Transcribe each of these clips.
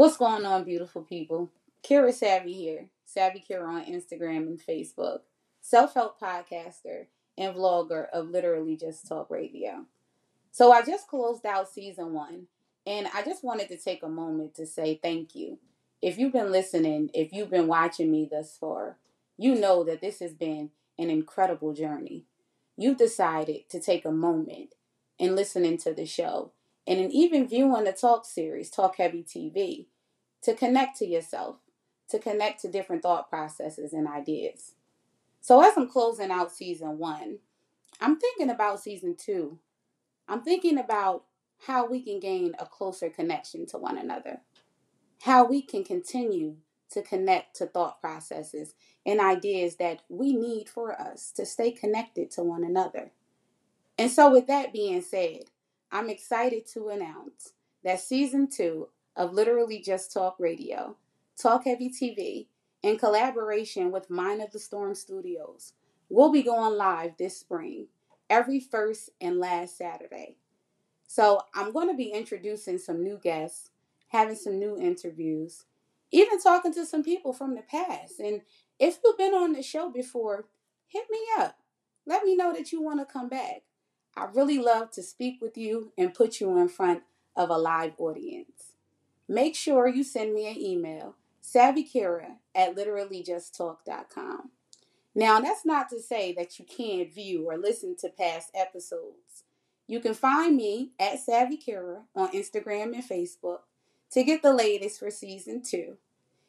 What's going on, beautiful people? Kira Savvy here. Savvy Kira on Instagram and Facebook. Self help podcaster and vlogger of Literally Just Talk Radio. So I just closed out season one, and I just wanted to take a moment to say thank you. If you've been listening, if you've been watching me thus far, you know that this has been an incredible journey. You've decided to take a moment and listening to the show and in even viewing the talk series, Talk Heavy TV, to connect to yourself, to connect to different thought processes and ideas. So, as I'm closing out season one, I'm thinking about season two. I'm thinking about how we can gain a closer connection to one another, how we can continue to connect to thought processes and ideas that we need for us to stay connected to one another. And so, with that being said, I'm excited to announce that season two of Literally Just Talk Radio, Talk Heavy TV, in collaboration with Mind of the Storm Studios, will be going live this spring, every first and last Saturday. So I'm going to be introducing some new guests, having some new interviews, even talking to some people from the past. And if you've been on the show before, hit me up. Let me know that you want to come back. I really love to speak with you and put you in front of a live audience. Make sure you send me an email, savvykira at literallyjusttalk.com. Now, that's not to say that you can't view or listen to past episodes. You can find me at Savvy Kira on Instagram and Facebook to get the latest for season two.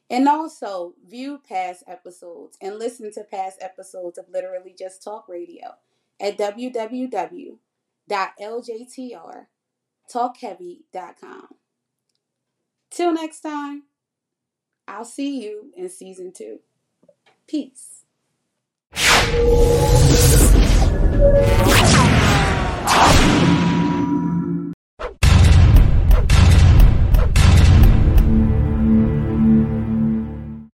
And also view past episodes and listen to past episodes of Literally Just Talk Radio at www.ljtrtalkheavy.com. Till next time, I'll see you in season two. Peace.